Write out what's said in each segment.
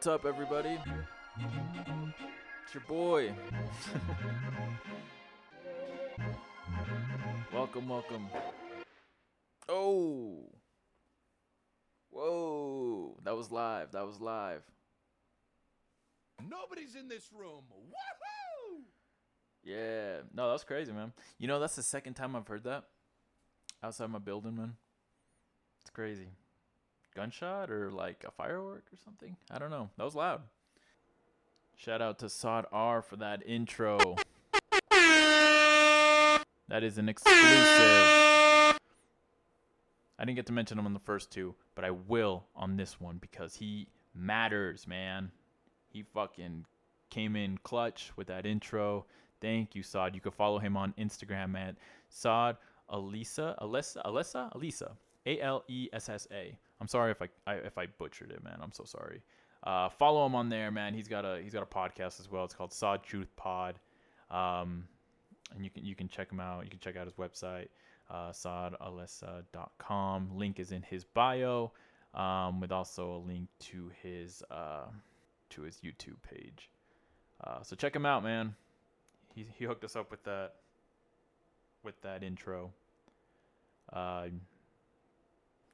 What's up, everybody? It's your boy. welcome, welcome. Oh. Whoa. That was live. That was live. Nobody's in this room. Woohoo! Yeah. No, that was crazy, man. You know, that's the second time I've heard that outside my building, man. It's crazy. Gunshot or like a firework or something? I don't know. That was loud. Shout out to Sod R for that intro. That is an exclusive. I didn't get to mention him on the first two, but I will on this one because he matters, man. He fucking came in clutch with that intro. Thank you, Sod. You can follow him on Instagram at Sod Alisa, Alessa, Alessa, Alisa, A L E S S A. I'm sorry if I, I if I butchered it, man. I'm so sorry. Uh, follow him on there, man. He's got a he's got a podcast as well. It's called Sod Truth Pod, um, and you can you can check him out. You can check out his website, uh, sodalessa.com. Link is in his bio, um, with also a link to his uh, to his YouTube page. Uh, so check him out, man. He he hooked us up with that with that intro. Uh,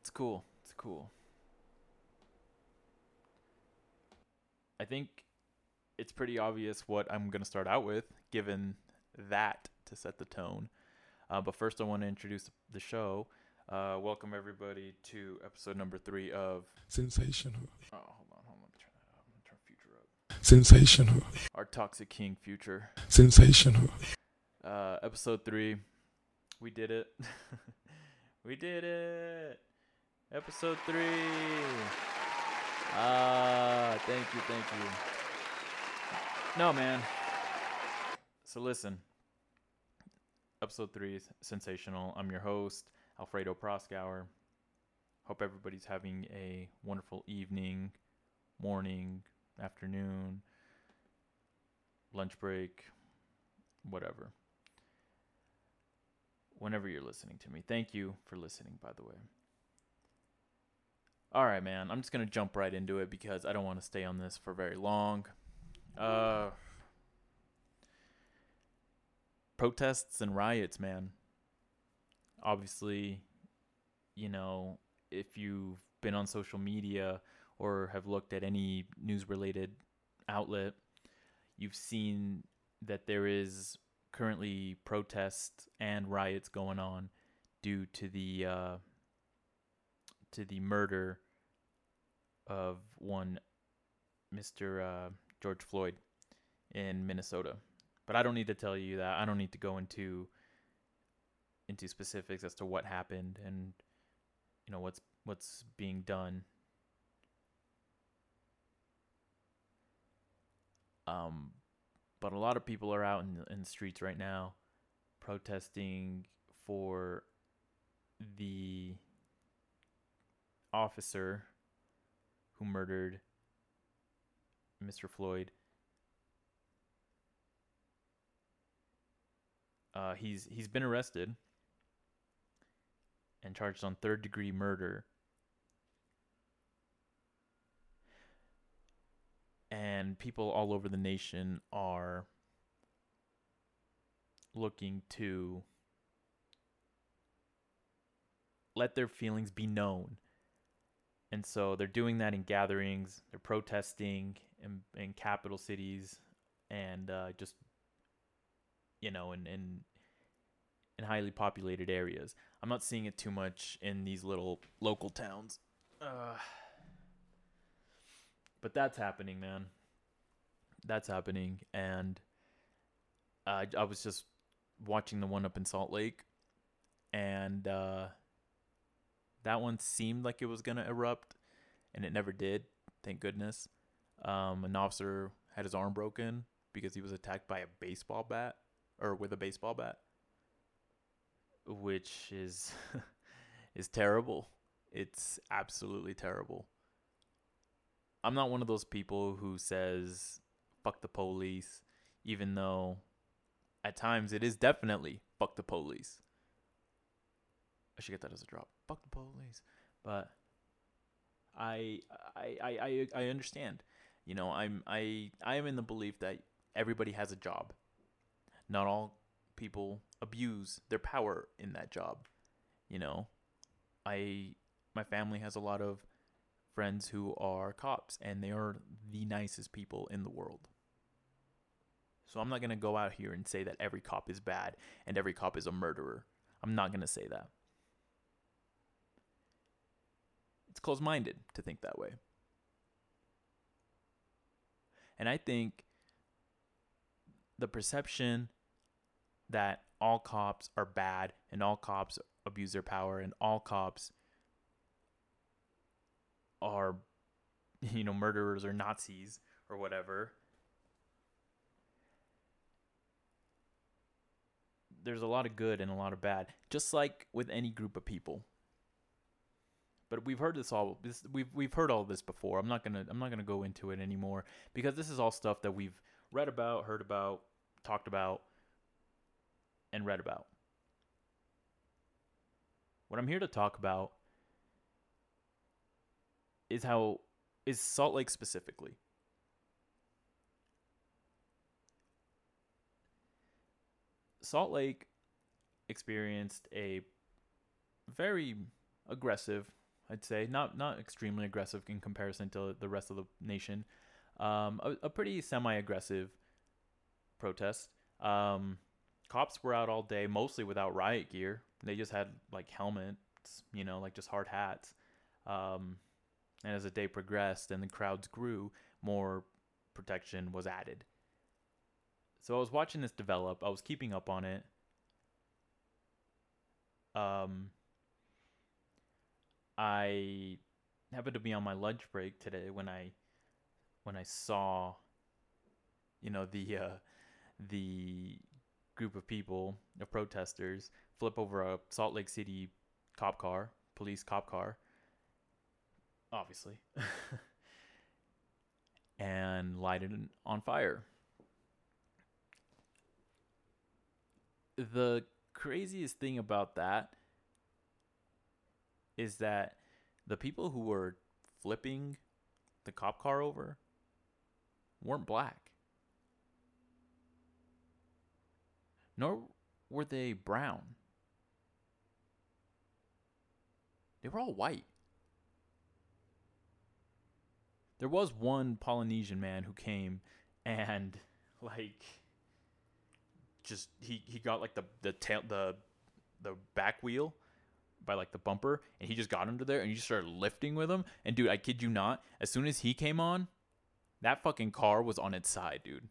it's cool. It's cool. I think it's pretty obvious what I'm going to start out with, given that to set the tone. Uh, but first, I want to introduce the show. Uh, welcome everybody to episode number three of. Sensational. Oh, hold on, hold on. Let me turn that up. I'm gonna turn future up. Sensational. Our toxic king, future. Sensational. Uh, episode three. We did it. we did it. Episode three. Ah, thank you, thank you. No, man. So listen. Episode three is sensational. I'm your host, Alfredo Proskauer. Hope everybody's having a wonderful evening, morning, afternoon, lunch break, whatever whenever you're listening to me. Thank you for listening, by the way. All right, man. I'm just to jump right into it because I don't want to stay on this for very long. Uh, protests and riots, man. Obviously, you know, if you've been on social media or have looked at any news related outlet, you've seen that there is currently protests and riots going on due to the uh, to the murder of one Mr. Uh, George Floyd in Minnesota. But I don't need to tell you that. I don't need to go into into specifics as to what happened and you know what's what's being done. Um, but a lot of people are out in, in the streets right now protesting for the officer who murdered Mr. Floyd. Uh, he's he's been arrested and charged on third degree murder. And people all over the nation are looking to let their feelings be known. And so they're doing that in gatherings, they're protesting in, in capital cities and uh, just, you know, in, in, in highly populated areas. I'm not seeing it too much in these little local towns. Uh, but that's happening, man. That's happening. And uh, I was just watching the one up in Salt Lake, and uh, that one seemed like it was gonna erupt, and it never did. Thank goodness. Um, an officer had his arm broken because he was attacked by a baseball bat or with a baseball bat, which is is terrible. It's absolutely terrible. I'm not one of those people who says fuck the police, even though at times it is definitely fuck the police. I should get that as a drop. Fuck the police. But I I I I, understand. You know, I'm I I am in the belief that everybody has a job. Not all people abuse their power in that job. You know, I my family has a lot of friends who are cops and they are the nicest people in the world. So I'm not going to go out here and say that every cop is bad and every cop is a murderer. I'm not going to say that. It's closed minded to think that way. And I think the perception that all cops are bad and all cops abuse their power and all cops are you know murderers or Nazis or whatever there's a lot of good and a lot of bad just like with any group of people but we've heard this all this we've we've heard all this before. I'm not to i'm not to go into it anymore because this is all stuff that we've read about heard about talked about and read about. What i'm here to talk about is how is salt lake specifically. Salt lake experienced a very aggressive I'd say not not extremely aggressive in comparison to the rest of the nation. Um, a, a pretty semi-aggressive protest. Um, cops were out all day, mostly without riot gear. They just had like helmets, you know, like just hard hats. Um, and as the day progressed and the crowds grew, more protection was added. So I was watching this develop. I was keeping up on it. Um, I happened to be on my lunch break today when I when I saw you know the uh, the group of people, of protesters, flip over a Salt Lake City cop car, police cop car, obviously, and light it on fire. The craziest thing about that is that the people who were flipping the cop car over weren't black. Nor were they brown. They were all white. There was one Polynesian man who came and like just he, he got like the the tail the the back wheel by like the bumper and he just got under there and you just started lifting with him. And dude, I kid you not, as soon as he came on, that fucking car was on its side, dude.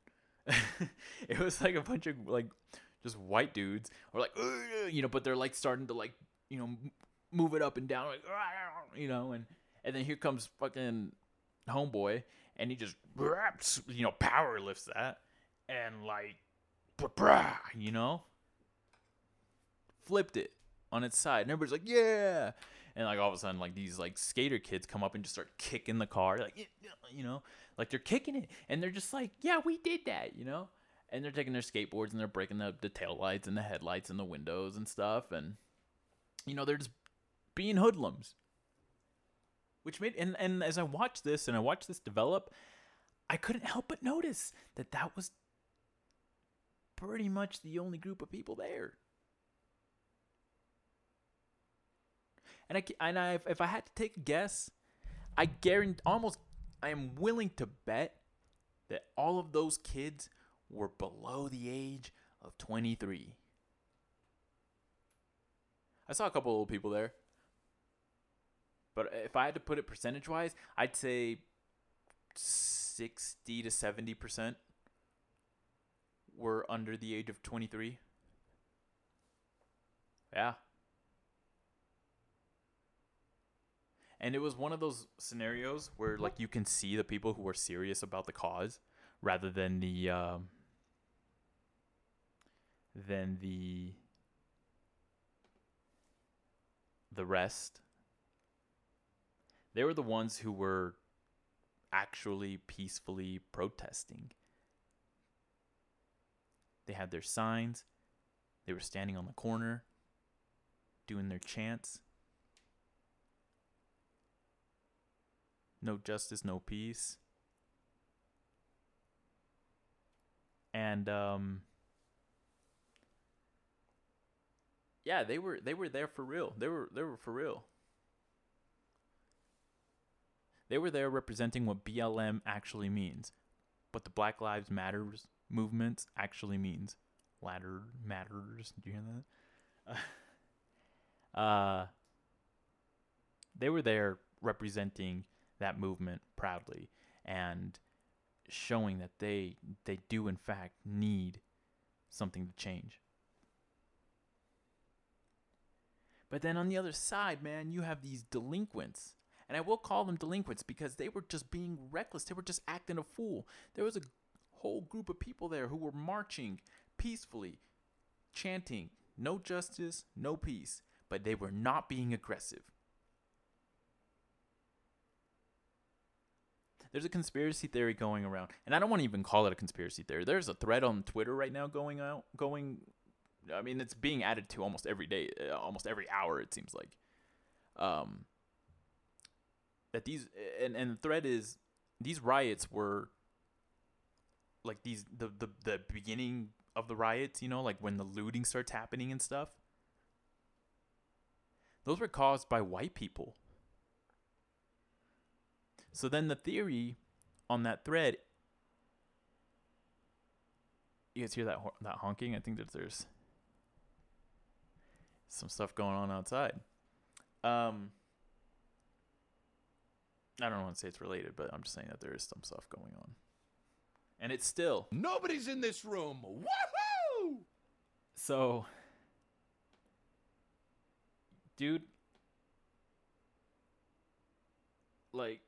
it was like a bunch of like just white dudes or like you know, but they're like starting to like, you know, move it up and down like you know, and and then here comes fucking homeboy and he just you know, power lifts that and like you know, flipped it on its side. And everybody's like, yeah. And like all of a sudden, like these like skater kids come up and just start kicking the car, like you know, like they're kicking it, and they're just like, yeah, we did that, you know. And they're taking their skateboards and they're breaking the the tail lights and the headlights and the windows and stuff, and you know they're just being hoodlums. Which made and and as I watched this and I watched this develop, I couldn't help but notice that that was pretty much the only group of people there. And I and I if I had to take a guess, I guarantee almost I am willing to bet that all of those kids were below the age of 23. I saw a couple old people there. But if I had to put it percentage wise, I'd say 60 to 70% were under the age of 23. Yeah. And it was one of those scenarios where like you can see the people who are serious about the cause rather than the um, than the the rest. They were the ones who were actually peacefully protesting. They had their signs. They were standing on the corner. doing their chants. No justice, no peace. And um Yeah, they were they were there for real. They were they were for real. They were there representing what BLM actually means, what the Black Lives Matters movement actually means. Ladder matters. Do you hear that? Uh, they were there representing that movement proudly and showing that they they do in fact need something to change. But then on the other side, man, you have these delinquents. And I will call them delinquents because they were just being reckless. They were just acting a fool. There was a whole group of people there who were marching peacefully, chanting, no justice, no peace, but they were not being aggressive. There's a conspiracy theory going around, and I don't want to even call it a conspiracy theory. There's a thread on Twitter right now going out, going. I mean, it's being added to almost every day, uh, almost every hour. It seems like. Um. That these and and the thread is these riots were like these the the the beginning of the riots, you know, like when the looting starts happening and stuff. Those were caused by white people. So then the theory on that thread you guys hear that that honking? I think that there's some stuff going on outside. Um I don't want to say it's related, but I'm just saying that there is some stuff going on. And it's still Nobody's in this room. Woohoo! So, dude, like,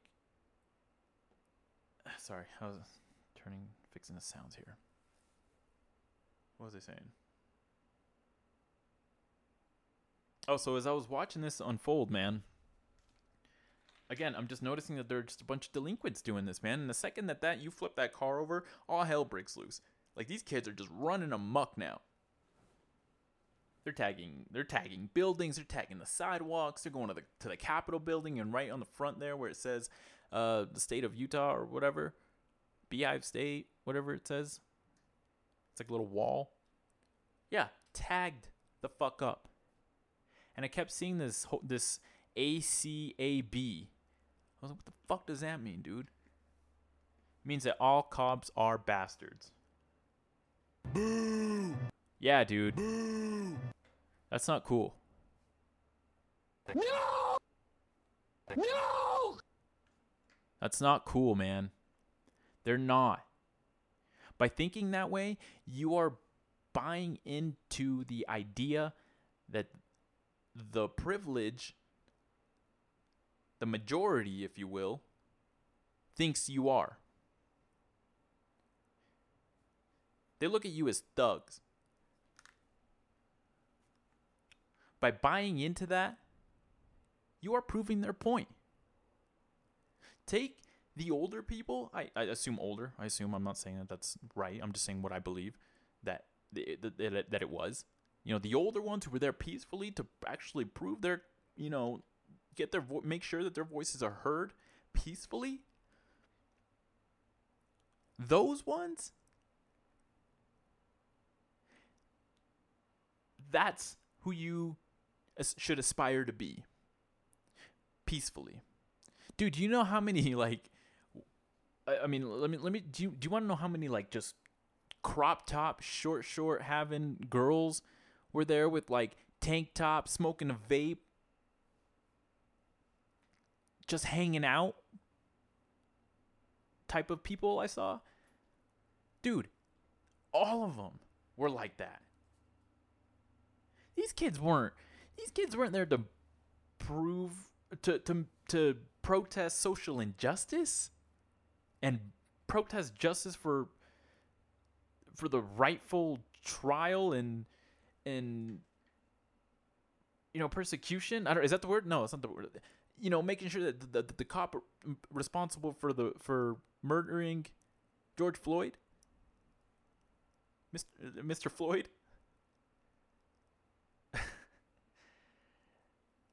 sorry, I was turning, fixing the sounds here. What was I saying? Oh, so as I was watching this unfold, man, again, I'm just noticing that there are just a bunch of delinquents doing this, man. And the second that that you flip that car over, all hell breaks loose. Like these kids are just running amok now. They're tagging they're tagging buildings, they're tagging the sidewalks, they're going to the to the Capitol building and right on the front there where it says uh the state of Utah or whatever. Beehive State, whatever it says. It's like a little wall. Yeah, tagged the fuck up. And I kept seeing this ho- this ACAB. I was like, what the fuck does that mean, dude? It means that all cops are bastards. Boo! Yeah, dude. Boo! That's not cool. No! No! That's not cool, man. They're not. By thinking that way, you are buying into the idea that the privilege, the majority, if you will, thinks you are. They look at you as thugs. By buying into that, you are proving their point. Take the older people, I, I assume older, I assume I'm not saying that that's right. I'm just saying what I believe that th- th- that it- it was. You know, the older ones who were there peacefully to actually prove their, you know, get their vo- make sure that their voices are heard peacefully. Those ones that's who you should aspire to be peacefully dude do you know how many like I, I mean let me let me do you, do you want to know how many like just crop top short short having girls were there with like tank top smoking a vape? Just hanging out type of people i saw? Dude all of them were like that. These kids weren't these kids weren't there to prove to to to protest social injustice and protest justice for for the rightful trial and and you know persecution? I don't is that the word? No it's not the word. You know making sure that the, the, the cop responsible for the for murdering george floyd? Mr mr floyd?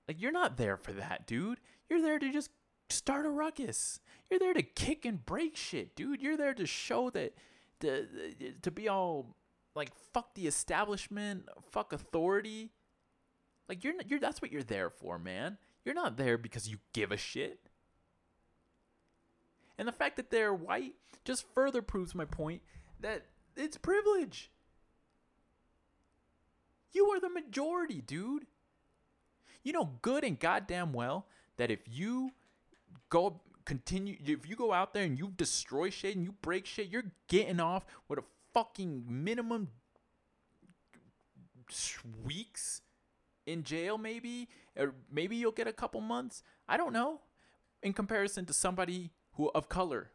Like you're not there for that, dude. You're there to just start a ruckus. You're there to kick and break shit, dude. You're there to show that to to be all like fuck the establishment, fuck authority. Like you're you're that's what you're there for, man. You're not there because you give a shit. And the fact that they're white just further proves my point that it's privilege. You are the majority, dude. You know good and goddamn well that if you go continue if you go out there and you destroy shit and you break shit, you're getting off with a fucking minimum weeks in jail maybe or maybe you'll get a couple months. I don't know. In comparison to somebody who of color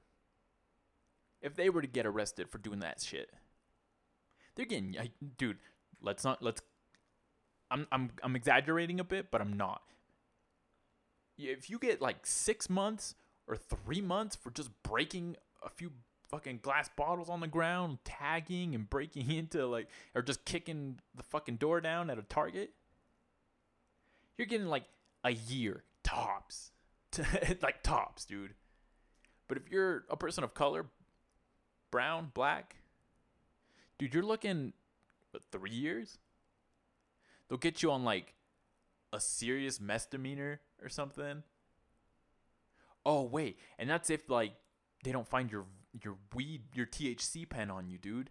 if they were to get arrested for doing that shit. They're getting dude, let's not let's I'm I'm I'm exaggerating a bit, but I'm not. If you get like 6 months or 3 months for just breaking a few fucking glass bottles on the ground, tagging and breaking into like or just kicking the fucking door down at a Target, you're getting like a year tops. like tops, dude. But if you're a person of color, brown, black, dude, you're looking what, three years. They'll get you on like a serious misdemeanor or something. Oh wait, and that's if like they don't find your your weed, your THC pen on you, dude.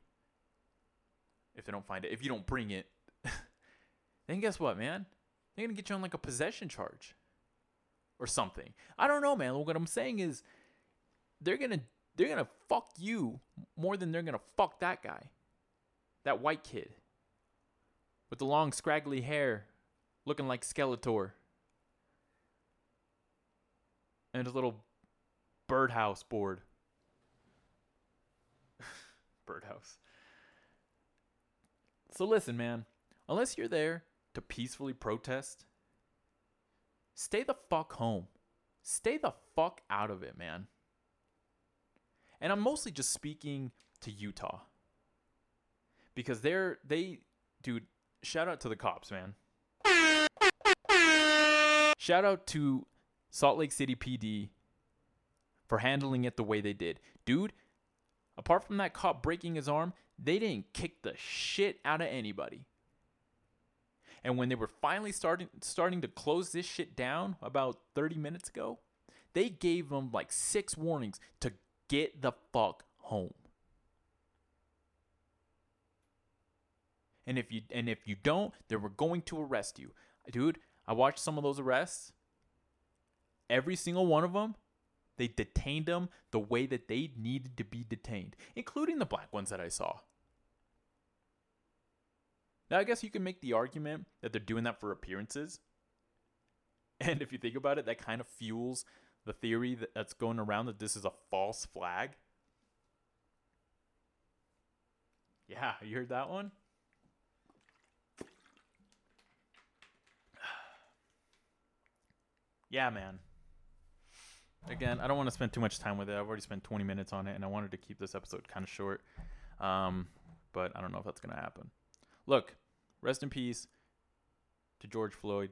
If they don't find it, if you don't bring it, then guess what, man? They're gonna get you on like a possession charge or something. I don't know, man. What I'm saying is, they're gonna they're gonna fuck you more than they're gonna fuck that guy, that white kid with the long scraggly hair, looking like Skeletor, and his little birdhouse board. birdhouse. So listen, man. Unless you're there to peacefully protest, stay the fuck home. Stay the fuck out of it, man. And I'm mostly just speaking to Utah. Because they're they dude, shout out to the cops, man. Shout out to Salt Lake City PD for handling it the way they did. Dude, apart from that cop breaking his arm, they didn't kick the shit out of anybody. And when they were finally starting starting to close this shit down about 30 minutes ago, they gave them like six warnings to get the fuck home. And if you and if you don't, they we're going to arrest you. Dude, I watched some of those arrests. Every single one of them, they detained them the way that they needed to be detained, including the black ones that I saw. Now, I guess you can make the argument that they're doing that for appearances. And if you think about it, that kind of fuels the theory that, that's going around that this is a false flag. Yeah, you heard that one? Yeah, man. Again, I don't want to spend too much time with it. I've already spent 20 minutes on it, and I wanted to keep this episode kind of short. Um, but I don't know if that's going to happen. Look, rest in peace to George Floyd.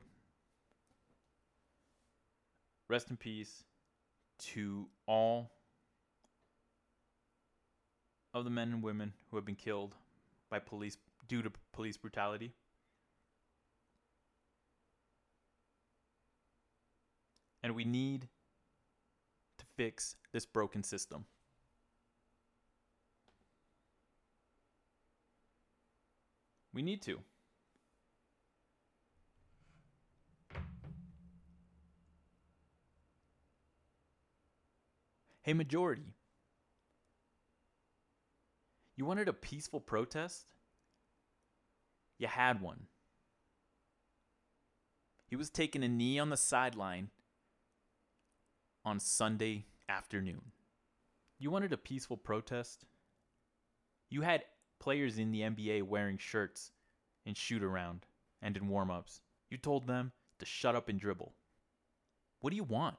Rest in peace to all of the men and women who have been killed by police due to police brutality. And we need to fix this broken system. We need to. Hey, majority. You wanted a peaceful protest? You had one. He was taking a knee on the sideline on Sunday afternoon. You wanted a peaceful protest? You had players in the NBA wearing shirts in shoot around and in warm ups. You told them to shut up and dribble. What do you want?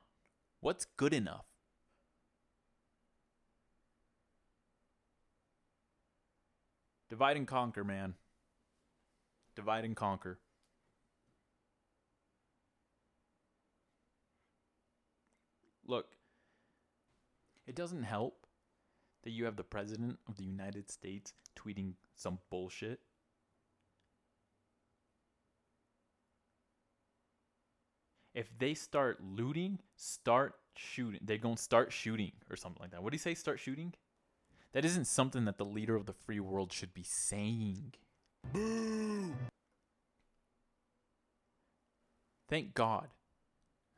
What's good enough? Divide and conquer, man. Divide and conquer. Look, it doesn't help that you have the president of the United States tweeting some bullshit. If they start looting, start shooting. They're going to start shooting or something like that. What do you say? Start shooting? That isn't something that the leader of the free world should be saying. Boo! Thank God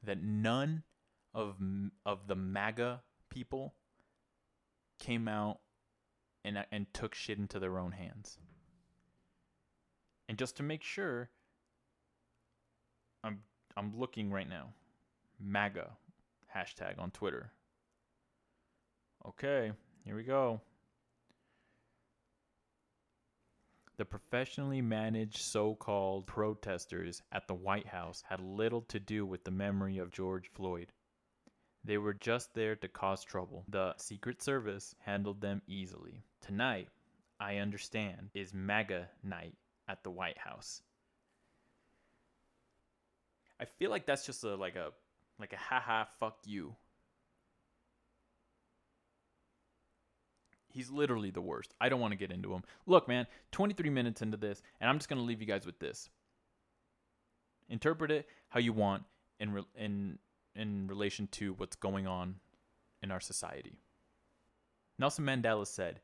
that none of of the MAGA people came out and uh, and took shit into their own hands. And just to make sure, I'm I'm looking right now. MAGA hashtag on Twitter. Okay, here we go. The professionally managed so called protesters at the White House had little to do with the memory of George Floyd. They were just there to cause trouble. The Secret Service handled them easily. Tonight, I understand, is MAGA night at the White House. I feel like that's just a like a like a haha fuck you. He's literally the worst. I don't want to get into him. Look, man, 23 minutes into this, and I'm just going to leave you guys with this. Interpret it how you want and re- in in relation to what's going on in our society. Nelson Mandela said,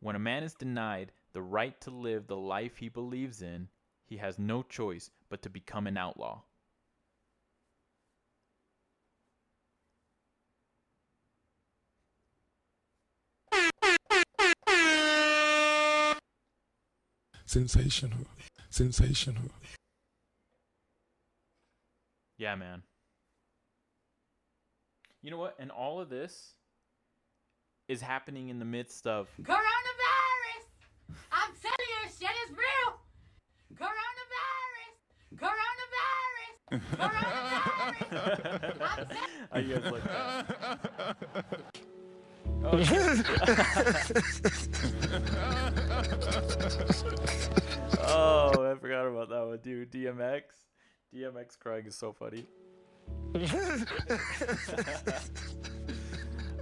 "When a man is denied the right to live the life he believes in, he has no choice but to become an outlaw." Sensational. Sensational. Yeah, man. You know what? And all of this is happening in the midst of Coronavirus! I'm telling you, shit is real! Coronavirus! Coronavirus! I'm telling you guys like that? Oh, oh, I forgot about that one, dude. DMX. DMX crying is so funny.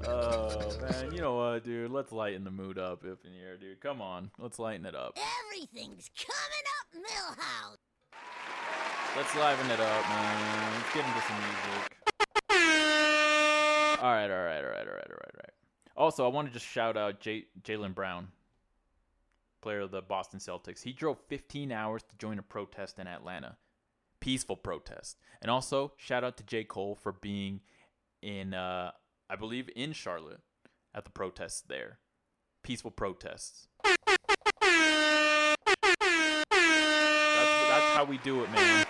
oh man, you know what, dude? Let's lighten the mood up up in here, dude. Come on, let's lighten it up. Everything's coming up, Milhouse! Let's liven it up, man. Let's get into some music. All right, all right, all right, all right, all right, all right. Also, I want to just shout out J- Jaylen Brown, player of the Boston Celtics. He drove 15 hours to join a protest in Atlanta, peaceful protest. And also, shout out to J. Cole for being in, uh, I believe, in Charlotte at the protests there, peaceful protests. That's that's how we do it, man.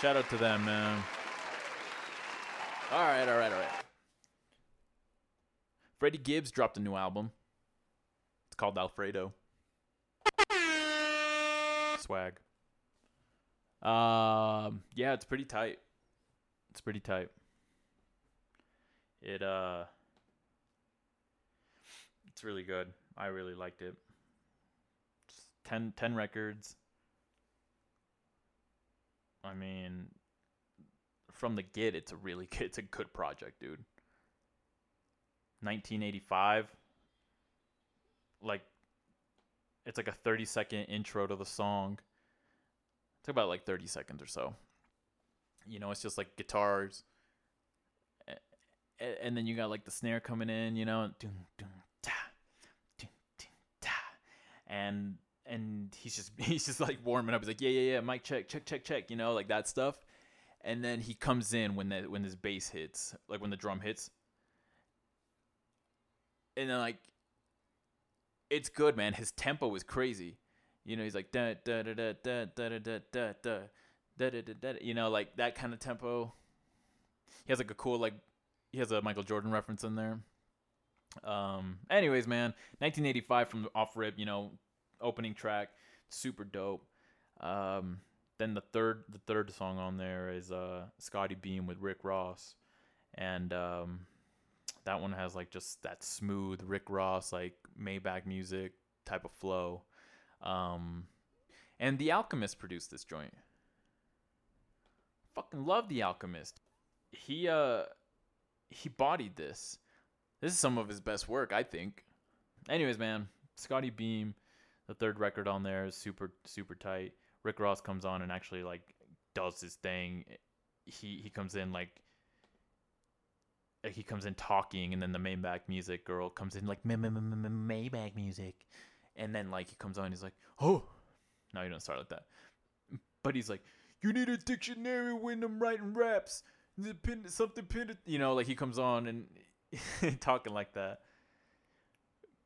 Shout out to them, man. All right, all right, all right. Freddie Gibbs dropped a new album. It's called Alfredo. Swag. Um, yeah, it's pretty tight. It's pretty tight. It uh It's really good. I really liked it. It's 10 10 records. I mean, from the get, it's a really good, it's a good project, dude. 1985, like, it's like a 30 second intro to the song. It's about like 30 seconds or so. You know, it's just like guitars, and then you got like the snare coming in. You know, and and he's just he's just like warming up. He's like, yeah, yeah, yeah, mic check, check, check, check. You know, like that stuff. And then he comes in when that when his bass hits, like when the drum hits. And then like, it's good, man. His tempo is crazy. You know, he's like da da da da da da da da da da da da da da. You know, like that kind of tempo. He has like a cool like, he has a Michael Jordan reference in there. Um. Anyways, man, 1985 from off rip. You know, opening track, super dope. Um, then the third the third song on there is uh Scottie Beam with Rick Ross, and um, that one has like just that smooth Rick Ross like Maybach music type of flow. Um, and The Alchemist produced this joint. Fucking love The Alchemist. he uh he bodied this. This is some of his best work, I think. Anyways, man, Scottie Beam, the third record on there is super super tight. Rick Ross comes on and actually like does his thing. He he comes in like he comes in talking and then the Maybach music girl comes in like Maybach music and then like he comes on he's like oh! No you don't start like that. But he's like you need a dictionary when I'm writing raps. Pin something pin you know like he comes on and talking like that.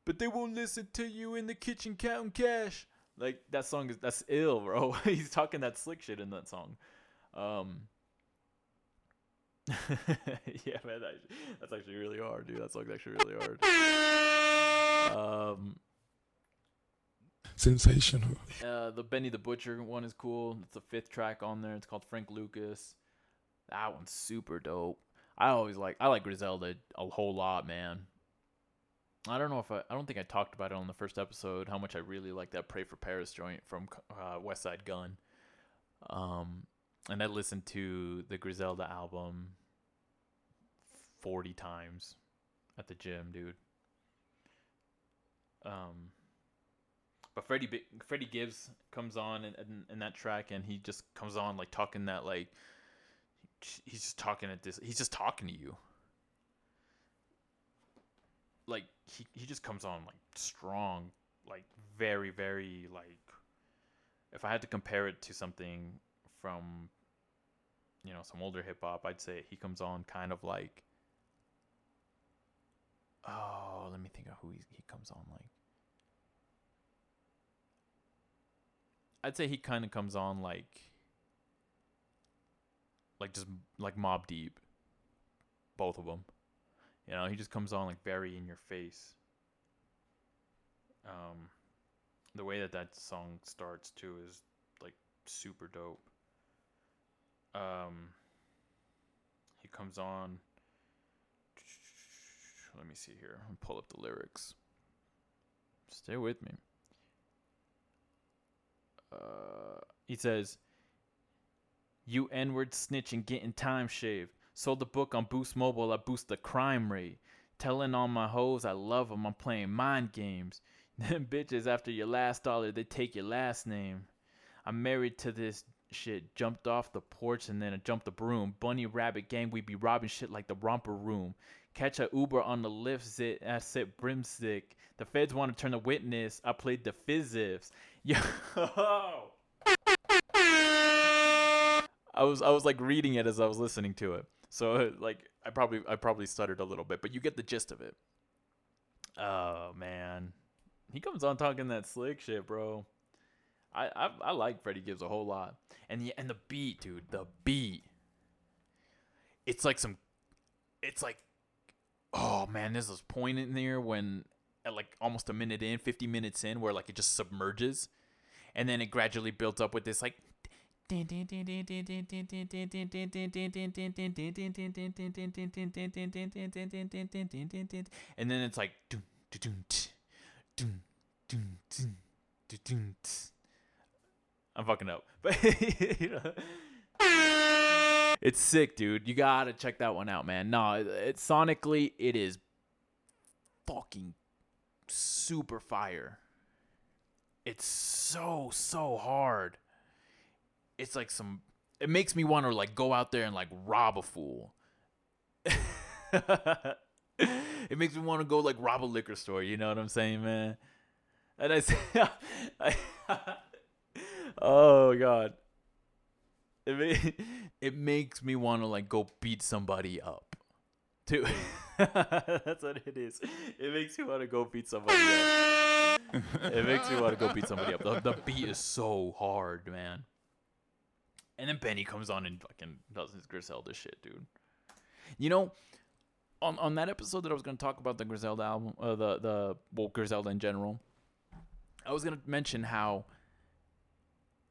But they won't listen to you in the kitchen counting cash. Like that song is that's ill bro. He's talking that slick shit in that song. Um yeah, man, that, that's actually really hard, dude. That song's actually really hard. Um, Sensational. uh, the Benny the Butcher one is cool. It's the fifth track on there. It's called Frank Lucas. That one's super dope. I always like I like Griselda a whole lot, man. I don't know if I I don't think I talked about it on the first episode how much I really like that Pray for Paris joint from uh, Westside Gunn. Um, and I listened to the Griselda album 40 times at the gym, dude. Um, but Freddie Bi- Freddie Gibbs comes on in, in, in that track, and he just comes on like talking that like he's just talking at this. He's just talking to you. Like he he just comes on like strong, like very very like. If I had to compare it to something from you know some older hip hop, I'd say he comes on kind of like. Oh, let me think of who he, he comes on like. I'd say he kind of comes on like. Like just like Mobb Deep. Both of them. You know, he just comes on like very in your face. Um, the way that that song starts too is like super dope. Um, he comes on. Let me see here. I'll pull up the lyrics. Stay with me. He says, "You N-word snitching, getting time shaved. Sold the book on Boost Mobile. I boost the crime rate. Telling all my hoes I love them. I'm playing mind games. Them bitches after your last dollar, they take your last name. I'm married to this shit. Jumped off the porch and then I jumped the broom. Bunny Rabbit Gang, we be robbing shit like the romper room. Catch a Uber on the lift, zit, I sit brimstick. The feds want to turn the witness. I played the physics. Yo. I was I was like reading it as I was listening to it. So like I probably I probably stuttered a little bit, but you get the gist of it. Oh man. He comes on talking that slick shit, bro. I, I I like Freddie Gibbs a whole lot. And the and the beat, dude, the beat. It's like some it's like oh man, there's this point in there when at like almost a minute in, 50 minutes in, where like it just submerges. And then it gradually builds up with this like and then it's like I'm fucking up. But you know, it's sick, dude. You gotta check that one out, man. No, it, it sonically it is fucking super fire. It's so so hard. It's like some. It makes me want to like go out there and like rob a fool. it makes me want to go like rob a liquor store. You know what I'm saying, man? And I say, oh god, it it makes me want to like go beat somebody up, too. That's what it is. It makes me want to go beat somebody up. it makes me want to go beat somebody up. The, the beat is so hard, man. And then Benny comes on and fucking does his Griselda shit, dude. You know, on on that episode that I was gonna talk about the Griselda album, uh, the the well Griselda in general, I was gonna mention how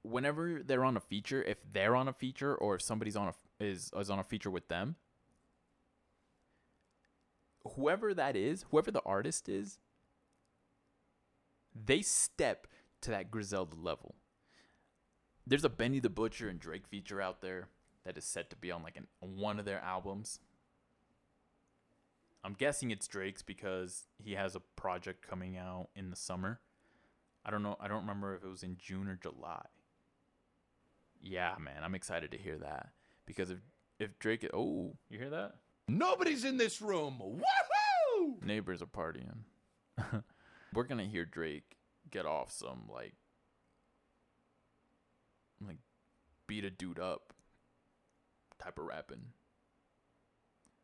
whenever they're on a feature, if they're on a feature or if somebody's on a is is on a feature with them, whoever that is, whoever the artist is, they step to that Griselda level. There's a Benny the Butcher and Drake feature out there. that is set to be on like an, one of their albums. I'm guessing it's Drake's because he has a project coming out in the summer. I don't know. I don't remember if it was in June or July. Yeah, man, I'm excited to hear that because if if Drake, oh, you hear that? Nobody's in this room. Woohoo! Neighbors are partying. We're gonna hear Drake get off some like like beat a dude up type of rapping.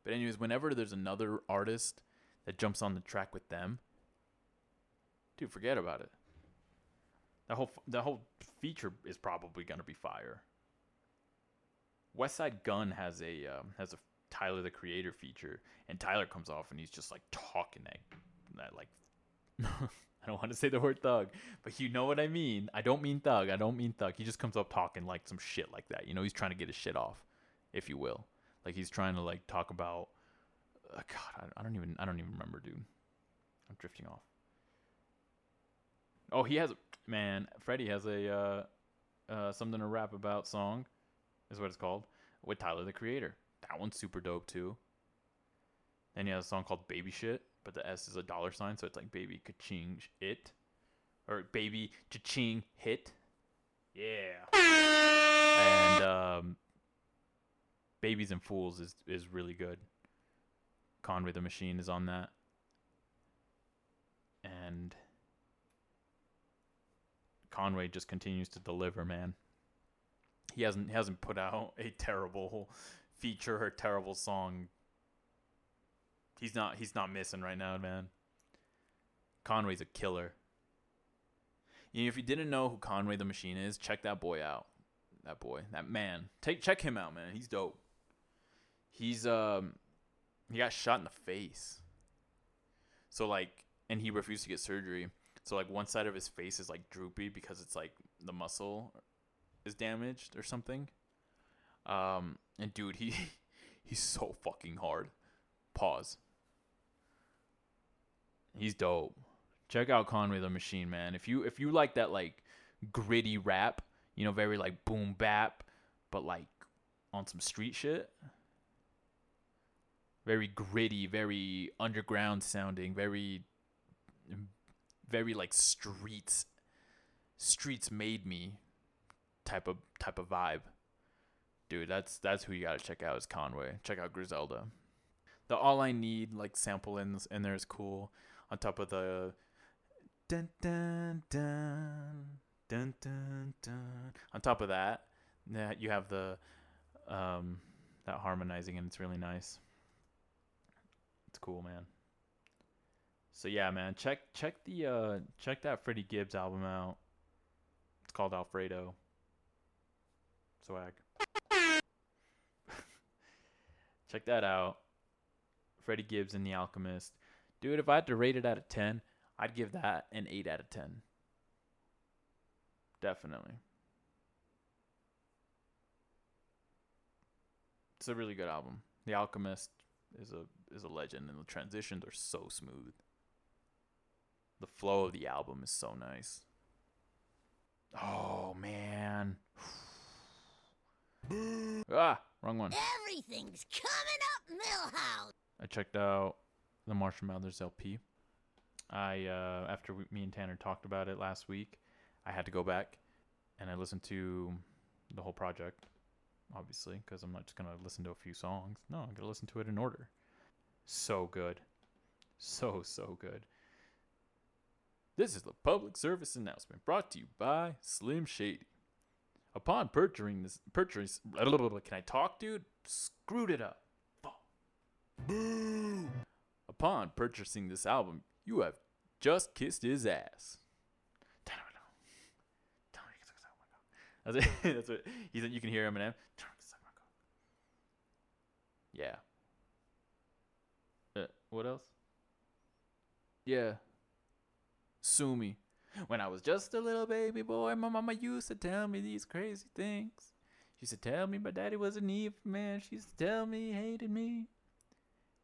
But anyways, whenever there's another artist that jumps on the track with them, dude, forget about it. That whole that whole feature is probably gonna be fire. Westside Gunn has a um, has a Tyler the Creator feature, and Tyler comes off and he's just like talking that that like I don't want to say the word thug, but you know what I mean. I don't mean thug. I don't mean thug. He just comes up talking like some shit like that. You know, he's trying to get his shit off, if you will. Like he's trying to like talk about. Uh, God, I, I don't even. I don't even remember, dude. I'm drifting off. Oh, he has man. Freddie has a uh, uh, something to rap about song, is what it's called, with Tyler the Creator. That one's super dope too. Then he has a song called Baby Shit, but the S is a dollar sign, so it's like Baby Kaching It, or Baby Chaching Hit. Yeah. And um, Babies and Fools is is really good. Conway the Machine is on that. And Conway just continues to deliver, man. He hasn't he hasn't put out a terrible feature her terrible song. He's not he's not missing right now, man. Conway's a killer. You know, if you didn't know who Conway the Machine is, check that boy out. That boy, that man. Take check him out, man. He's dope. He's um he got shot in the face. So like and he refused to get surgery. So like one side of his face is like droopy because it's like the muscle is damaged or something. Um and dude, he he's so fucking hard. Pause. He's dope. Check out Conway the Machine, man. If you if you like that like gritty rap, you know, very like boom bap, but like on some street shit. Very gritty, very underground sounding, very very like streets streets made me type of type of vibe. Dude, that's that's who you gotta check out is Conway. Check out Griselda. The All I Need like sample in in there is cool. On top of the dun dun dun dun dun dun. On top of that, that you have the um that harmonizing and it's really nice. It's cool, man. So yeah, man, check check the uh check that Freddie Gibbs album out. It's called Alfredo. Swag. Check that out. Freddie Gibbs and The Alchemist. Dude, if I had to rate it out of 10, I'd give that an 8 out of 10. Definitely. It's a really good album. The Alchemist is a is a legend and the transitions are so smooth. The flow of the album is so nice. Oh man. ah, wrong one. Everything's coming up, Milhouse. I checked out the Marshall Mathers LP. I uh, after we, me and Tanner talked about it last week, I had to go back and I listened to the whole project, obviously, because I'm not just gonna listen to a few songs. No, I'm gonna listen to it in order. So good, so so good. This is the public service announcement brought to you by Slim Shady. Upon purchasing this, purchasing, can I talk, dude? Screwed it up. Boo! Upon purchasing this album, you have just kissed his ass. That's it. That's what he said. You can hear Eminem. Yeah. Uh, what else? Yeah. Sue me. When I was just a little baby boy, my mama used to tell me these crazy things. She used to tell me my daddy was an evil man. She used to tell me he hated me.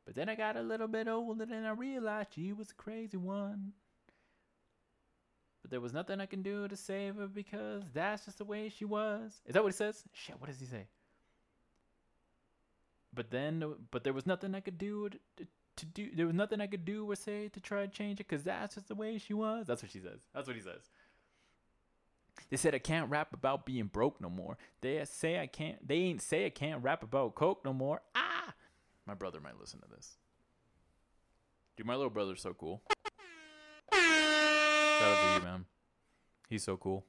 But then I got a little bit older and I realized she was a crazy one. But there was nothing I can do to save her because that's just the way she was. Is that what he says? Shit, what does he say? but then but there was nothing I could do to, to do. There was nothing I could do or say to try to change it because that's just the way she was. That's what she says. That's what he says. They said I can't rap about being broke no more. They say I can't. They ain't say I can't rap about coke no more. Ah, my brother might listen to this. Dude, my little brother's so cool. Shout out to you, man. He's so cool.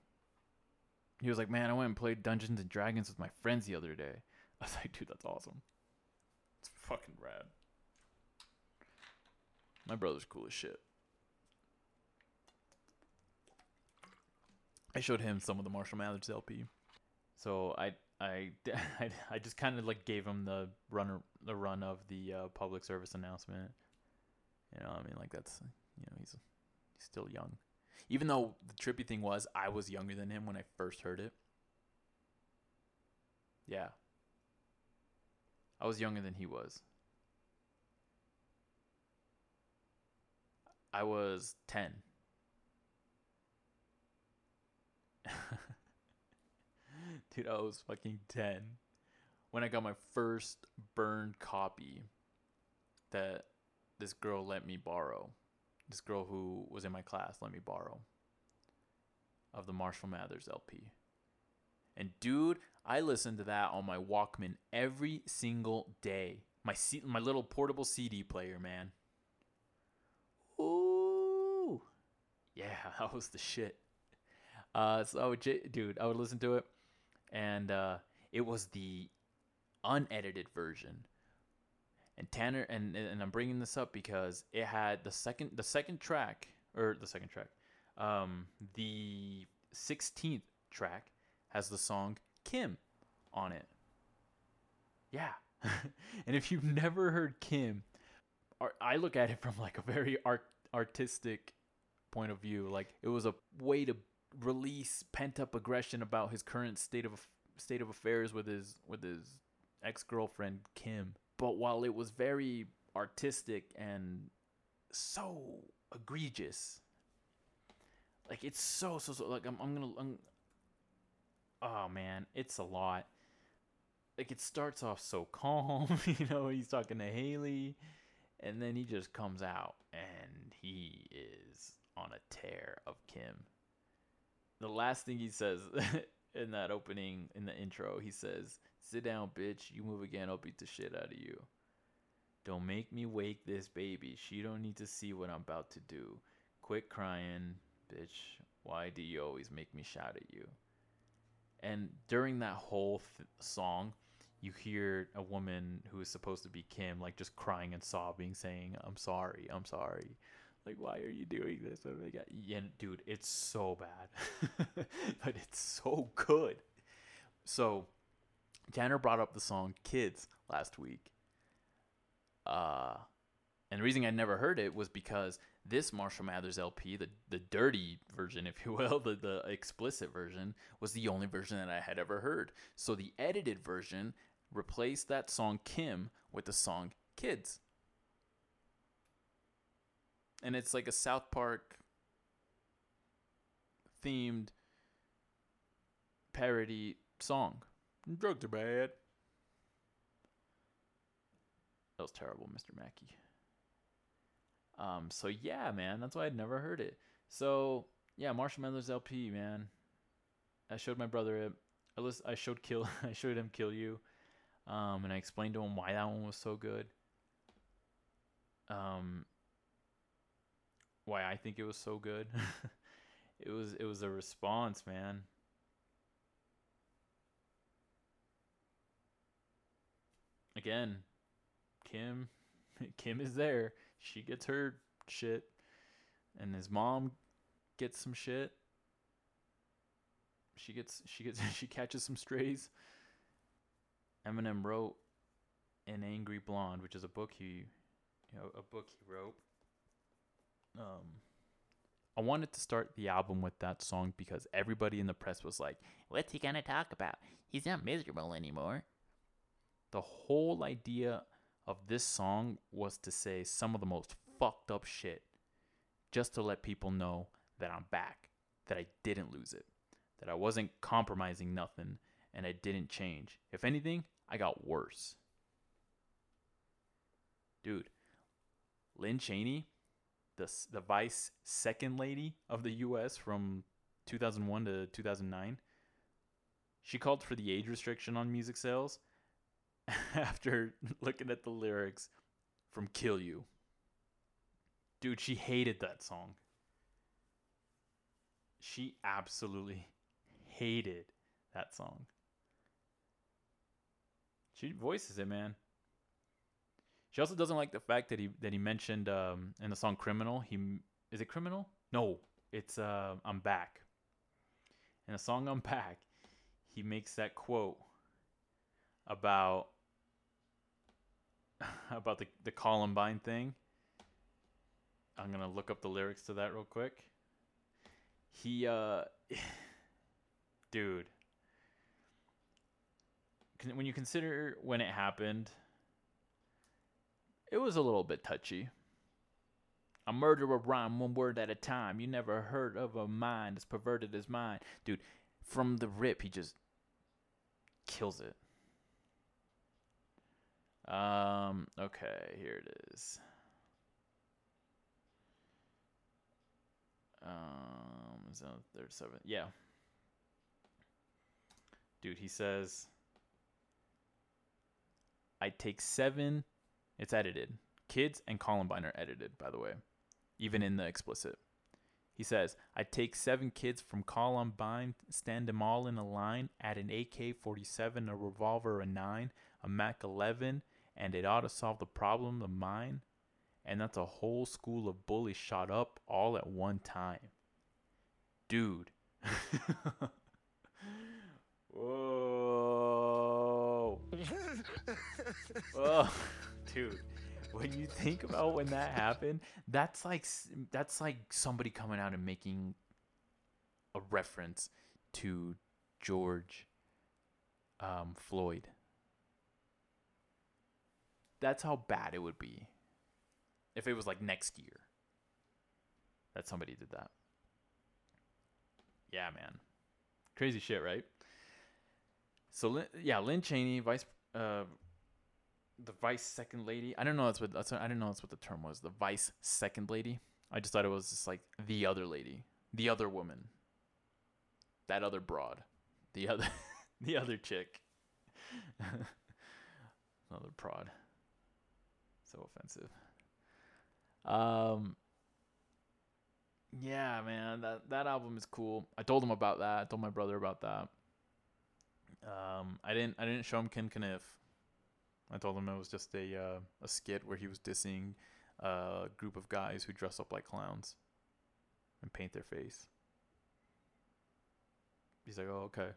He was like, man, I went and played Dungeons and Dragons with my friends the other day. I was like, dude, that's awesome. It's fucking rad. My brother's cool as shit. I showed him some of the Marshall Mathers LP. So I I I, I just kind of like gave him the run the run of the uh, public service announcement. You know, I mean, like that's you know he's he's still young, even though the trippy thing was I was younger than him when I first heard it. Yeah, I was younger than he was. I was ten. Dude, I was fucking 10 when I got my first burned copy that this girl let me borrow. This girl who was in my class let me borrow of the Marshall Mathers LP. And dude, I listened to that on my Walkman every single day. My C- my little portable CD player, man. Yeah, that was the shit. Uh, so I would, j- dude, I would listen to it, and uh, it was the unedited version. And Tanner, and and I'm bringing this up because it had the second the second track or the second track, um, the 16th track has the song Kim on it. Yeah, and if you've never heard Kim, I look at it from like a very art artistic point of view. Like it was a way to release pent up aggression about his current state of state of affairs with his with his ex girlfriend Kim. But while it was very artistic and so egregious, like it's so so so like I'm I'm gonna I'm, oh man, it's a lot. Like it starts off so calm, you know, he's talking to Haley, and then he just comes out and he is on a tear of Kim the last thing he says in that opening in the intro, he says, "Sit down, bitch. You move again, I'll beat the shit out of you. Don't make me wake this baby. She don't need to see what I'm about to do. Quit crying, bitch. Why do you always make me shout at you?" And during that whole th- song, you hear a woman who is supposed to be Kim like just crying and sobbing, saying, "I'm sorry, I'm sorry." Like, why are you doing this? Oh my god, yeah, dude, it's so bad, but it's so good. So, Tanner brought up the song "Kids" last week. Uh, and the reason I never heard it was because this Marshall Mathers LP, the the dirty version, if you will, the the explicit version, was the only version that I had ever heard. So the edited version replaced that song "Kim" with the song "Kids." And it's like a South Park themed parody song. Drugs are bad. That was terrible, Mr. Mackey. Um, so yeah, man, that's why I'd never heard it. So yeah, Marshall Mathers LP, man. I showed my brother it. I list, I showed kill. I showed him kill you, um, and I explained to him why that one was so good. Um, why I think it was so good. it was it was a response, man. Again, Kim Kim is there. She gets her shit and his mom gets some shit. She gets she gets she catches some strays. Eminem wrote an Angry Blonde, which is a book he you know, a book he wrote um I wanted to start the album with that song because everybody in the press was like, "What's he gonna talk about? He's not miserable anymore." The whole idea of this song was to say some of the most fucked up shit, just to let people know that I'm back, that I didn't lose it, that I wasn't compromising nothing, and I didn't change. If anything, I got worse. dude. Lynn Cheney, the the vice second lady of the U.S. from 2001 to 2009, she called for the age restriction on music sales after looking at the lyrics from "Kill You." Dude, she hated that song. She absolutely hated that song. She voices it, man. She also doesn't like the fact that he that he mentioned um, in the song "Criminal." He is it "Criminal"? No, it's uh, "I'm Back." In the song "I'm Back," he makes that quote about about the the Columbine thing. I'm gonna look up the lyrics to that real quick. He uh, dude, when you consider when it happened, it was a little bit touchy. A murderer rhyme one word at a time. You never heard of a mind as perverted as mine. Dude, from the rip, he just kills it. Um, okay, here it is. Um, is that? Yeah. Dude, he says, I take seven. It's edited. Kids and Columbine are edited, by the way, even in the explicit. He says, I take seven kids from Columbine, stand them all in a line, add an AK 47, a revolver, a 9, a Mac 11, and it ought to solve the problem of mine. And that's a whole school of bullies shot up all at one time. Dude. Whoa. oh, dude. When you think about when that happened, that's like that's like somebody coming out and making a reference to George um, Floyd. That's how bad it would be if it was like next year that somebody did that. Yeah, man, crazy shit, right? So yeah, Lynn Cheney, vice, uh, the vice second lady. I don't know that's what that's I didn't know that's what the term was. The vice second lady. I just thought it was just like the other lady, the other woman, that other broad, the other, the other chick, another prod. So offensive. Um. Yeah, man, that that album is cool. I told him about that. I told my brother about that. Um, I didn't I didn't show him Ken Kaniff. I told him it was just a uh, a skit where he was dissing a group of guys who dress up like clowns and paint their face. He's like, "Oh, okay."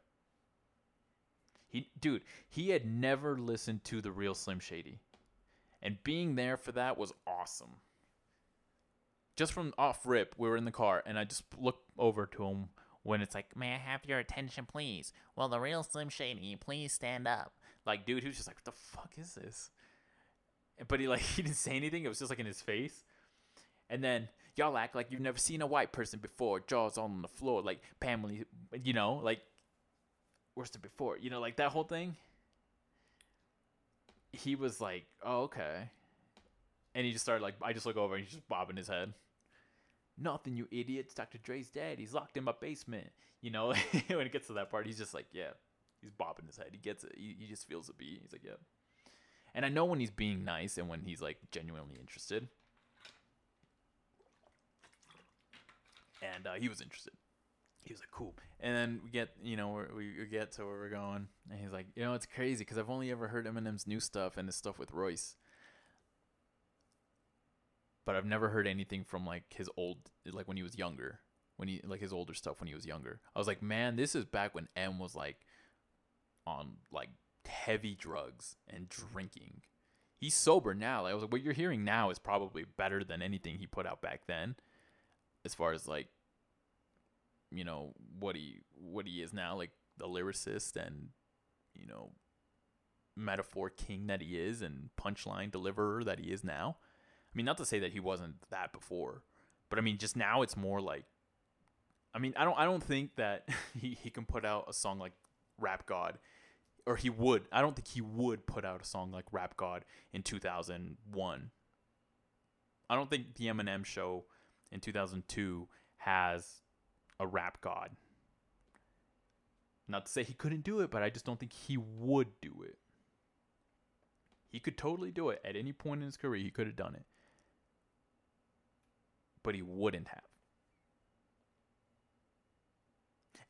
He dude, he had never listened to the real Slim Shady. And being there for that was awesome. Just from off rip, we were in the car and I just looked over to him when it's like, May I have your attention, please? Well, the real Slim Shady please stand up? like dude who's just like what the fuck is this? But he like he didn't say anything. It was just like in his face. And then y'all act like you've never seen a white person before jaws on the floor like pamela you know like where's the before you know like that whole thing. He was like oh okay. And he just started like i just look over and he's just bobbing his head nothing you idiots dr dre's dead he's locked in my basement you know when it gets to that part he's just like yeah He's bobbing his head. He gets it. He, he just feels the beat. He's like, yeah. And I know when he's being nice and when he's like genuinely interested. And uh, he was interested. He was like, cool. And then we get, you know, we we get to where we're going. And he's like, you know, it's crazy because I've only ever heard Eminem's new stuff and his stuff with Royce. But I've never heard anything from like his old, like when he was younger. When he, like his older stuff when he was younger. I was like, man, this is back when M was like, on like heavy drugs and drinking. He's sober now. Like I was like, what you're hearing now is probably better than anything he put out back then, as far as like, you know what he what he is now, like the lyricist and you know metaphor king that he is and punchline deliverer that he is now. Mean, not to say that he wasn't that before, but I mean, just now it's more like. I mean, I don't I don't think that he, he can put out a song like Rap God or he would. I don't think he would put out a song like Rap God in 2001. I don't think the Eminem show in 2002 has a Rap God. Not to say he couldn't do it, but I just don't think he would do it. He could totally do it at any point in his career. He could have done it. But he wouldn't have.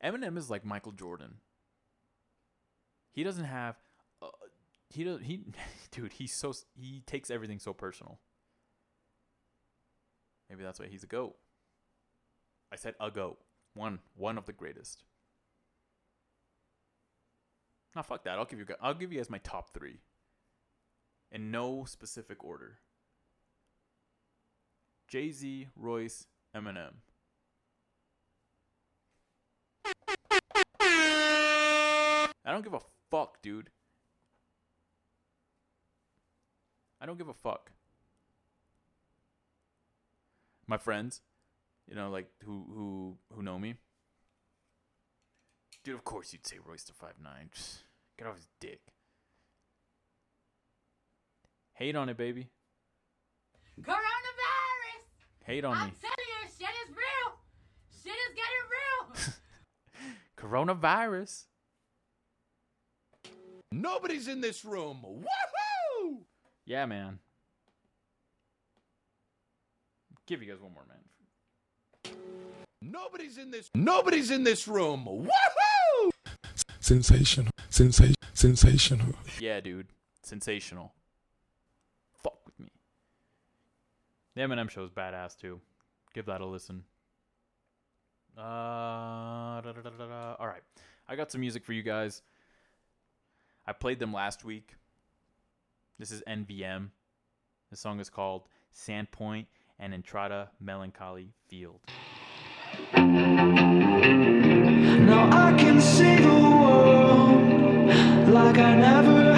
Eminem is like Michael Jordan. He doesn't have uh, he does he dude, he's so he takes everything so personal. Maybe that's why he's a goat. I said a goat. One one of the greatest. Now fuck that. I'll give you I'll give you guys my top 3 in no specific order. Jay-Z, Royce, Eminem. I don't give a fuck, dude. I don't give a fuck. My friends, you know, like who who who know me. Dude, of course you'd say Royce da Five Nine. Get off his dick. Hate on it, baby. Coronavirus! Hate on I'm me. telling you, shit is real. Shit is getting real. Coronavirus. Nobody's in this room. Woohoo! Yeah, man. Give you guys one more, man. Nobody's in this. Nobody's in this room. Woohoo! Sensational. Sensation. Sensational. Yeah, dude. Sensational. Fuck with me. The Eminem show is badass too. Give that a listen. Uh. All right. I got some music for you guys. I played them last week. This is NVM. The song is called Sandpoint and Entrada Melancholy Field. Now I can see the world like I never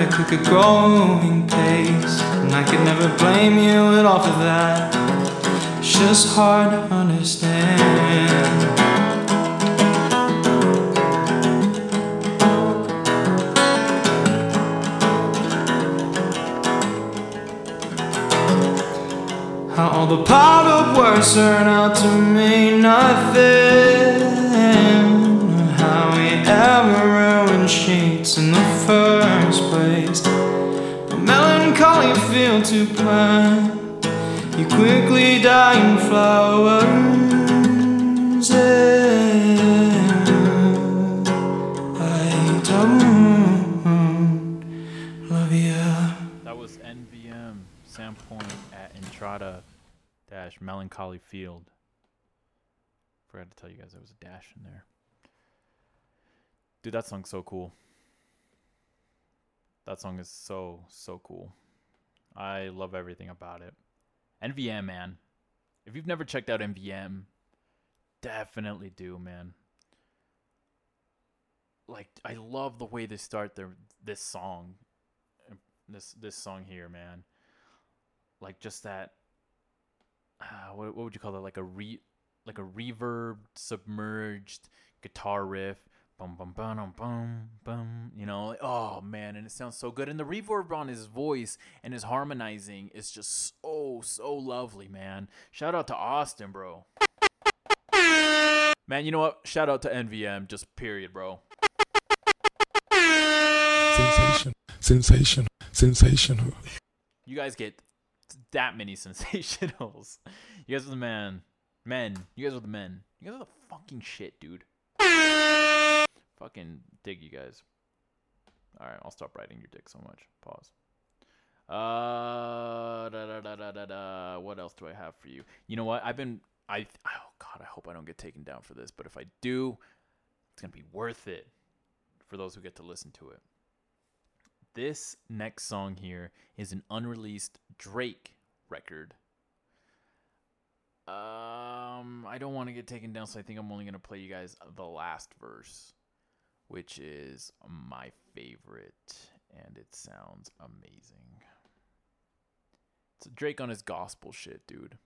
at a quicker growing pace, and I could never blame you at all for that. It's just hard to understand. How all the piled up words turn out to mean nothing. How we ever The melancholy feel to plan. You quickly dying flowers. Yeah. I don't love you. That was NVM Sandpoint at Entrada dash Melancholy Field. Forgot to tell you guys there was a dash in there. Dude, that song's so cool. That song is so, so cool. I love everything about it. NVM, man. If you've never checked out NVM, definitely do, man. Like I love the way they start their this song. This this song here, man. Like just that uh, what what would you call that? Like a re like a reverb submerged guitar riff. Bum bum bum bum bum. You know, like, oh man, and it sounds so good. And the reverb on his voice and his harmonizing is just so so lovely, man. Shout out to Austin, bro. Man, you know what? Shout out to NVM, just period, bro. Sensation. Sensation. Sensational. You guys get that many sensationals. You guys are the man. Men. You guys are the men. You guys are the fucking shit, dude. Fucking dig you guys. Alright, I'll stop writing your dick so much. Pause. Uh, da, da, da. What else do I have for you? You know what? I've been. I. Oh, God, I hope I don't get taken down for this, but if I do, it's going to be worth it for those who get to listen to it. This next song here is an unreleased Drake record. Um, I don't want to get taken down, so I think I'm only gonna play you guys the last verse, which is my favorite, and it sounds amazing. It's Drake on his gospel shit, dude.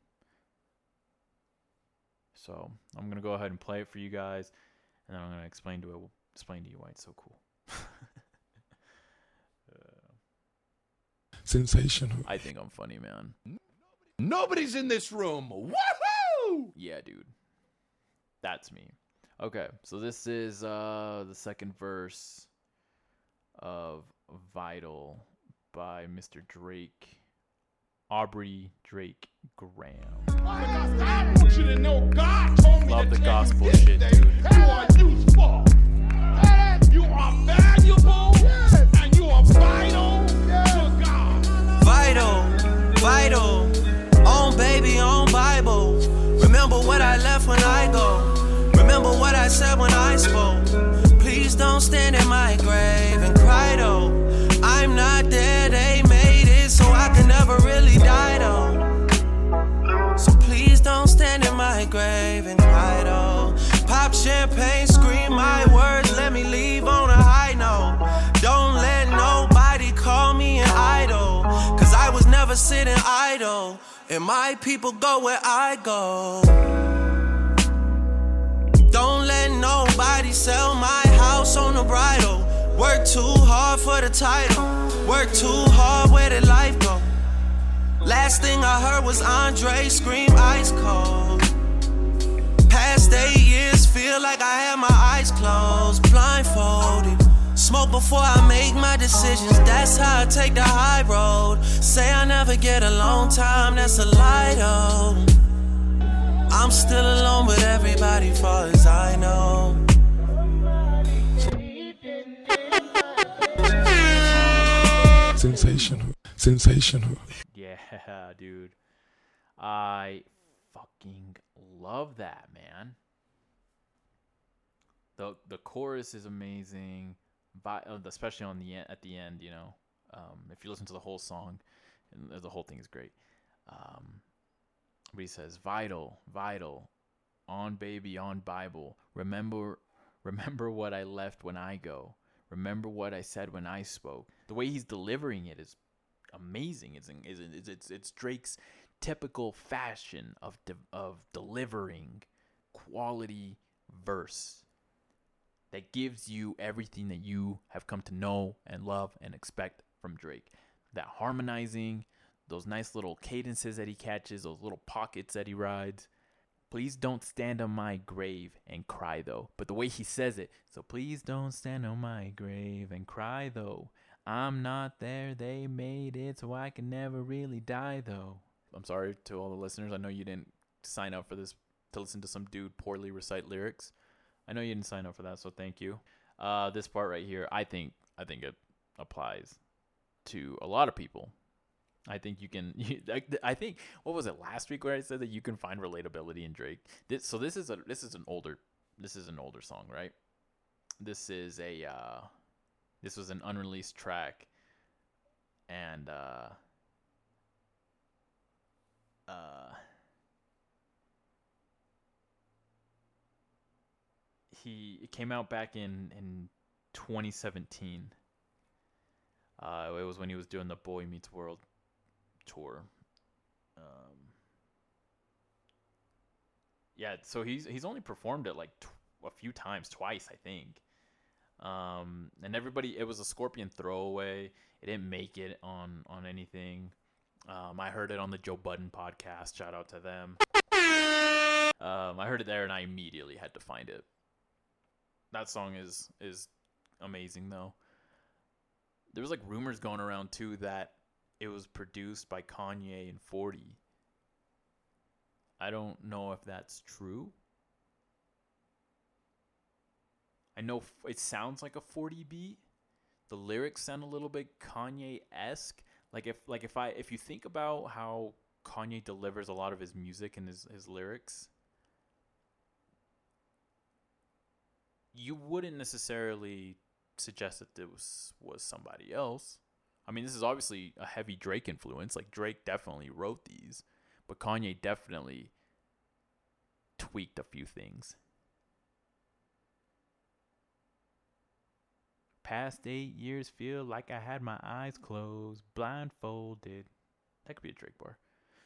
So I'm gonna go ahead and play it for you guys, and then I'm gonna explain to it, explain to you why it's so cool. Sensational. I think I'm funny, man. Nobody's in this room. Woohoo! Yeah, dude. That's me. Okay, so this is uh the second verse of Vital by Mr. Drake. Aubrey Drake Graham. I want you to know God told me Love to the tell gospel this shit, dude. You are useful. You are valuable. And you are vital to God. Vital, vital, on baby, on Bible. Remember what I left when Please don't stand in my grave and cry though. I'm not there, they made it, so I can never really die though. So please don't stand in my grave and cry though. Pop champagne, scream my words, let me leave on a high note. Don't let nobody call me an idol, cause I was never sitting idle. And my people go where I go. Let nobody sell my house on the bridal. Work too hard for the title. Work too hard, where did life go? Last thing I heard was Andre scream ice cold. Past eight years, feel like I had my eyes closed, blindfolded. Smoke before I make my decisions, that's how I take the high road. Say I never get a long time, that's a lie though. I'm still alone with everybody, far as I know. Sensational. Sensational. Yeah, dude. I fucking love that, man. The the chorus is amazing, Vi- uh, especially on the end, at the end, you know. Um, if you listen to the whole song, the whole thing is great. Um, but he says, "Vital, vital, on baby, on Bible. Remember, remember what I left when I go. Remember what I said when I spoke." The way he's delivering it is amazing. It's it's it's it's, Drake's typical fashion of de- of delivering quality verse that gives you everything that you have come to know and love and expect from Drake. That harmonizing, those nice little cadences that he catches, those little pockets that he rides. Please don't stand on my grave and cry though. But the way he says it, so please don't stand on my grave and cry though. I'm not there, they made it, so I can never really die though. I'm sorry to all the listeners. I know you didn't sign up for this to listen to some dude poorly recite lyrics. I know you didn't sign up for that, so thank you. Uh, this part right here, I think I think it applies to a lot of people. I think you can. I, I think what was it last week where I said that you can find relatability in Drake. This, so this is a this is an older this is an older song, right? This is a uh, this was an unreleased track, and uh, uh, he it came out back in in 2017. Uh, it was when he was doing the Boy Meets World tour. Um, yeah, so he's he's only performed it like tw- a few times, twice I think. Um, and everybody, it was a Scorpion throwaway. It didn't make it on on anything. Um, I heard it on the Joe Budden podcast. Shout out to them. Um, I heard it there, and I immediately had to find it. That song is is amazing though. There was like rumors going around too that it was produced by Kanye and 40. I don't know if that's true. I know it sounds like a 40 beat. The lyrics sound a little bit Kanye-esque. Like if like if I if you think about how Kanye delivers a lot of his music and his, his lyrics, you wouldn't necessarily suggest that this was somebody else. I mean, this is obviously a heavy Drake influence. Like Drake definitely wrote these, but Kanye definitely tweaked a few things. Past eight years feel like I had my eyes closed, blindfolded. That could be a Drake bar.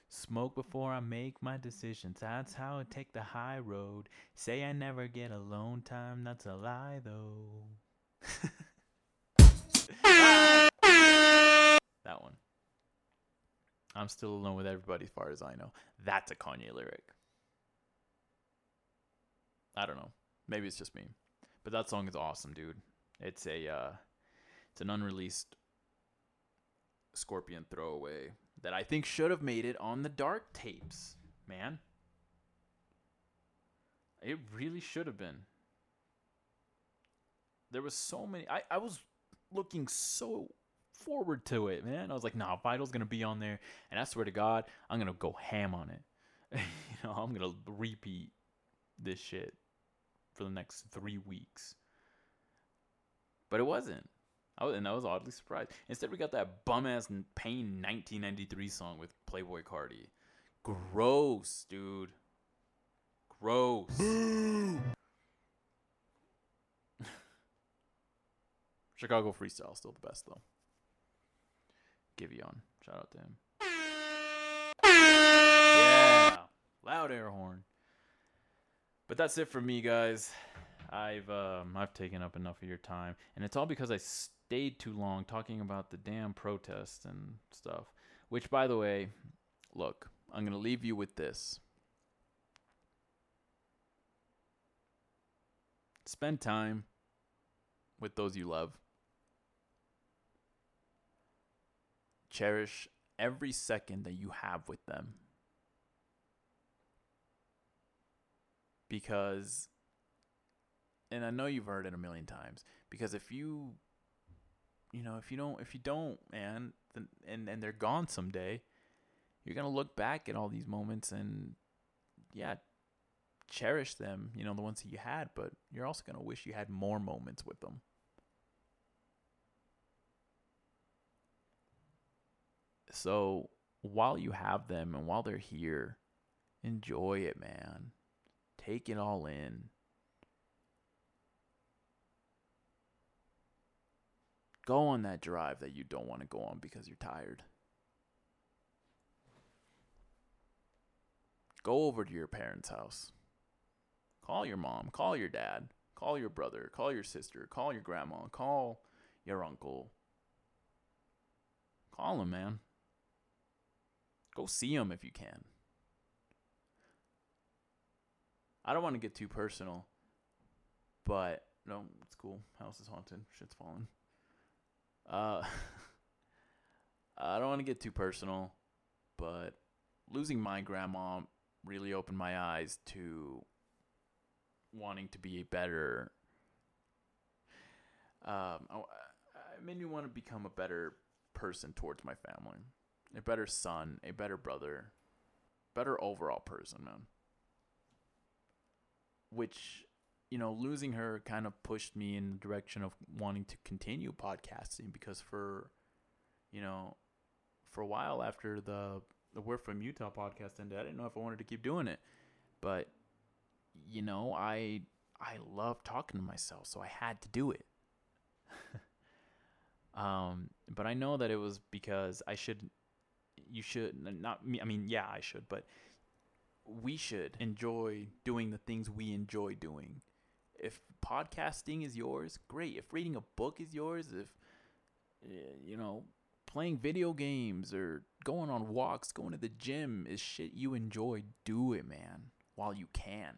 Smoke before I make my decisions. That's how I take the high road. Say I never get alone time. That's a lie, though. that one. I'm still alone with everybody as far as I know. That's a Kanye lyric. I don't know. Maybe it's just me. But that song is awesome, dude. It's a uh it's an unreleased Scorpion throwaway that I think should have made it on the dark tapes, man. It really should have been. There was so many I, I was looking so forward to it, man. I was like, nah, Vital's gonna be on there, and I swear to God, I'm gonna go ham on it. you know, I'm gonna repeat this shit for the next three weeks. But it wasn't. I was, and I was oddly surprised. Instead, we got that bum ass Pain 1993 song with Playboi Carti. Gross, dude. Gross. Chicago Freestyle still the best though. Giveon, shout out to him. Yeah, loud air horn. But that's it for me, guys. I've um, I've taken up enough of your time, and it's all because I stayed too long talking about the damn protests and stuff. Which, by the way, look, I'm gonna leave you with this. Spend time with those you love. Cherish every second that you have with them. Because and I know you've heard it a million times because if you you know, if you don't if you don't, man, then, and and they're gone someday, you're going to look back at all these moments and yeah, cherish them, you know, the ones that you had, but you're also going to wish you had more moments with them. So, while you have them and while they're here, enjoy it, man. Take it all in. Go on that drive that you don't want to go on because you're tired. Go over to your parents' house. Call your mom, call your dad, call your brother, call your sister, call your grandma, call your uncle. Call them, man. Go see them if you can. I don't want to get too personal, but no, it's cool. House is haunted. Shit's falling. Uh, I don't want to get too personal, but losing my grandma really opened my eyes to wanting to be a better um, I, I made me want to become a better person towards my family, a better son, a better brother, better overall person, man. Which, you know, losing her kind of pushed me in the direction of wanting to continue podcasting because for, you know, for a while after the the We're from Utah podcast ended, I didn't know if I wanted to keep doing it, but you know, I I love talking to myself, so I had to do it. um, but I know that it was because I should, you should not me. I mean, yeah, I should, but we should enjoy doing the things we enjoy doing. If podcasting is yours, great. If reading a book is yours, if uh, you know playing video games or going on walks, going to the gym is shit you enjoy, do it, man, while you can.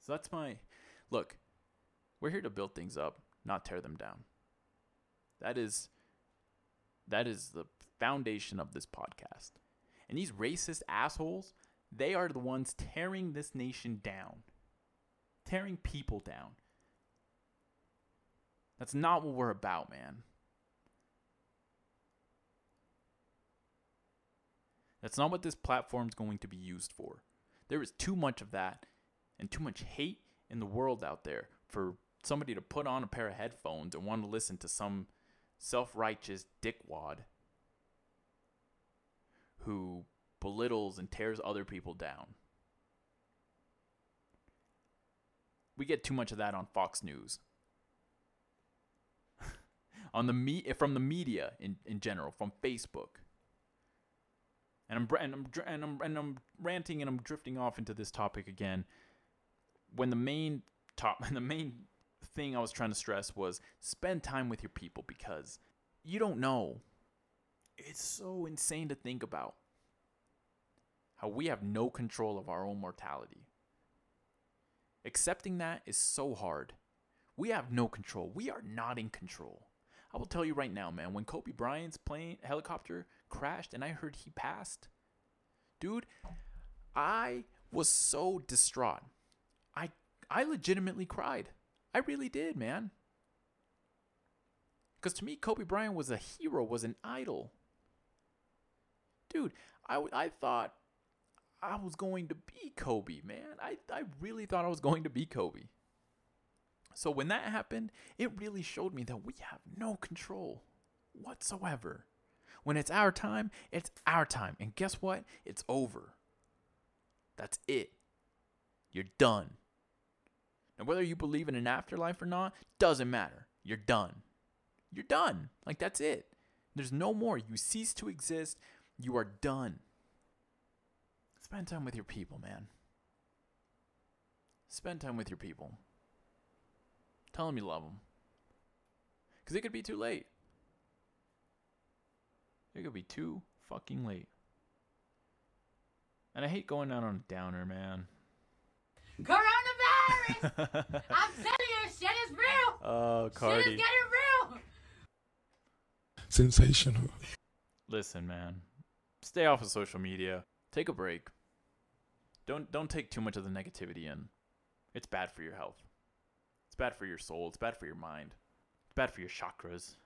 So that's my look. We're here to build things up, not tear them down. That is that is the foundation of this podcast. And these racist assholes, they are the ones tearing this nation down. Tearing people down. That's not what we're about, man. That's not what this platform's going to be used for. There is too much of that and too much hate in the world out there for somebody to put on a pair of headphones and want to listen to some self-righteous dickwad who belittles and tears other people down. We get too much of that on Fox News. on the me- from the media in, in general, from Facebook. And I'm, and, I'm, and, I'm, and I'm ranting and I'm drifting off into this topic again. When the main top and the main thing I was trying to stress was spend time with your people because you don't know. It's so insane to think about how we have no control of our own mortality. Accepting that is so hard. We have no control. We are not in control. I will tell you right now, man, when Kobe Bryant's plane helicopter crashed and I heard he passed, dude, I was so distraught. I I legitimately cried. I really did, man. Cuz to me Kobe Bryant was a hero, was an idol. Dude, I I thought I was going to be Kobe, man. I, I really thought I was going to be Kobe. So when that happened, it really showed me that we have no control whatsoever. When it's our time, it's our time. And guess what? It's over. That's it. You're done. And whether you believe in an afterlife or not, doesn't matter. You're done. You're done. Like, that's it. There's no more. You cease to exist. You are done. Spend time with your people, man. Spend time with your people. Tell them you love them. Because it could be too late. It could be too fucking late. And I hate going out on a downer, man. Coronavirus! I'm telling you, shit is real. Oh, Shit is getting real. Sensational. Listen, man. Stay off of social media. Take a break. Don't don't take too much of the negativity in. It's bad for your health. It's bad for your soul. It's bad for your mind. It's bad for your chakras.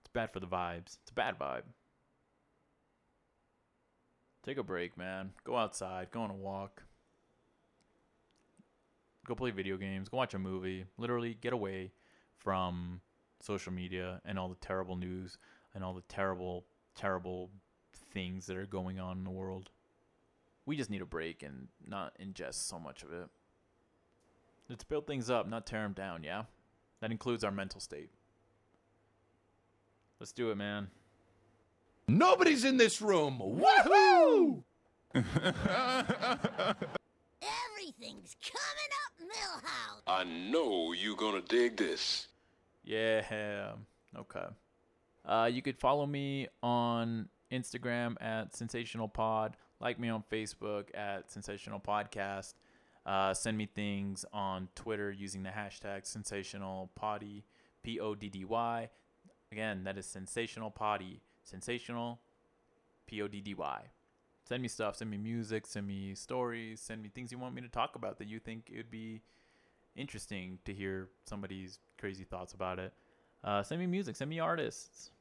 It's bad for the vibes. It's a bad vibe. Take a break, man. Go outside. Go on a walk. Go play video games. Go watch a movie. Literally get away from social media and all the terrible news and all the terrible, terrible things that are going on in the world. We just need a break and not ingest so much of it. Let's build things up, not tear them down, yeah? That includes our mental state. Let's do it, man. Nobody's in this room. Woohoo! Everything's coming up, Milhouse. I know you're gonna dig this. Yeah. Okay. Uh, you could follow me on Instagram at Sensational Pod. Like me on Facebook at Sensational Podcast. Uh, send me things on Twitter using the hashtag Sensational Poddy, P O D D Y. Again, that is Sensational Poddy, sensational, P O D D Y. Send me stuff. Send me music. Send me stories. Send me things you want me to talk about that you think it would be interesting to hear somebody's crazy thoughts about it. Uh, send me music. Send me artists.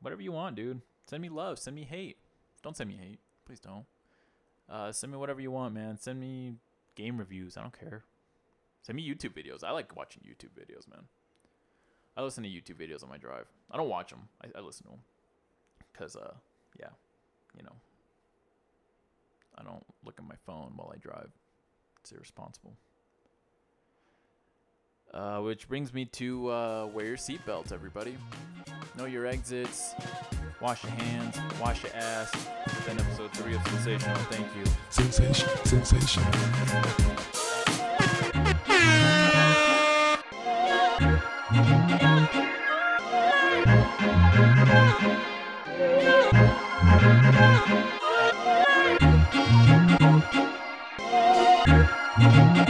Whatever you want, dude. Send me love. Send me hate. Don't send me hate. Please don't. Uh, send me whatever you want, man. Send me game reviews. I don't care. Send me YouTube videos. I like watching YouTube videos, man. I listen to YouTube videos on my drive. I don't watch them. I, I listen to them. Cause uh, yeah, you know, I don't look at my phone while I drive. It's irresponsible. Uh, which brings me to uh, wear your seatbelts, everybody. Know your exits. Wash your hands. Wash your ass. It's been episode three of Sensational. Thank you. Sensation, sensation. Thank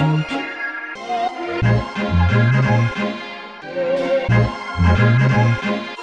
you.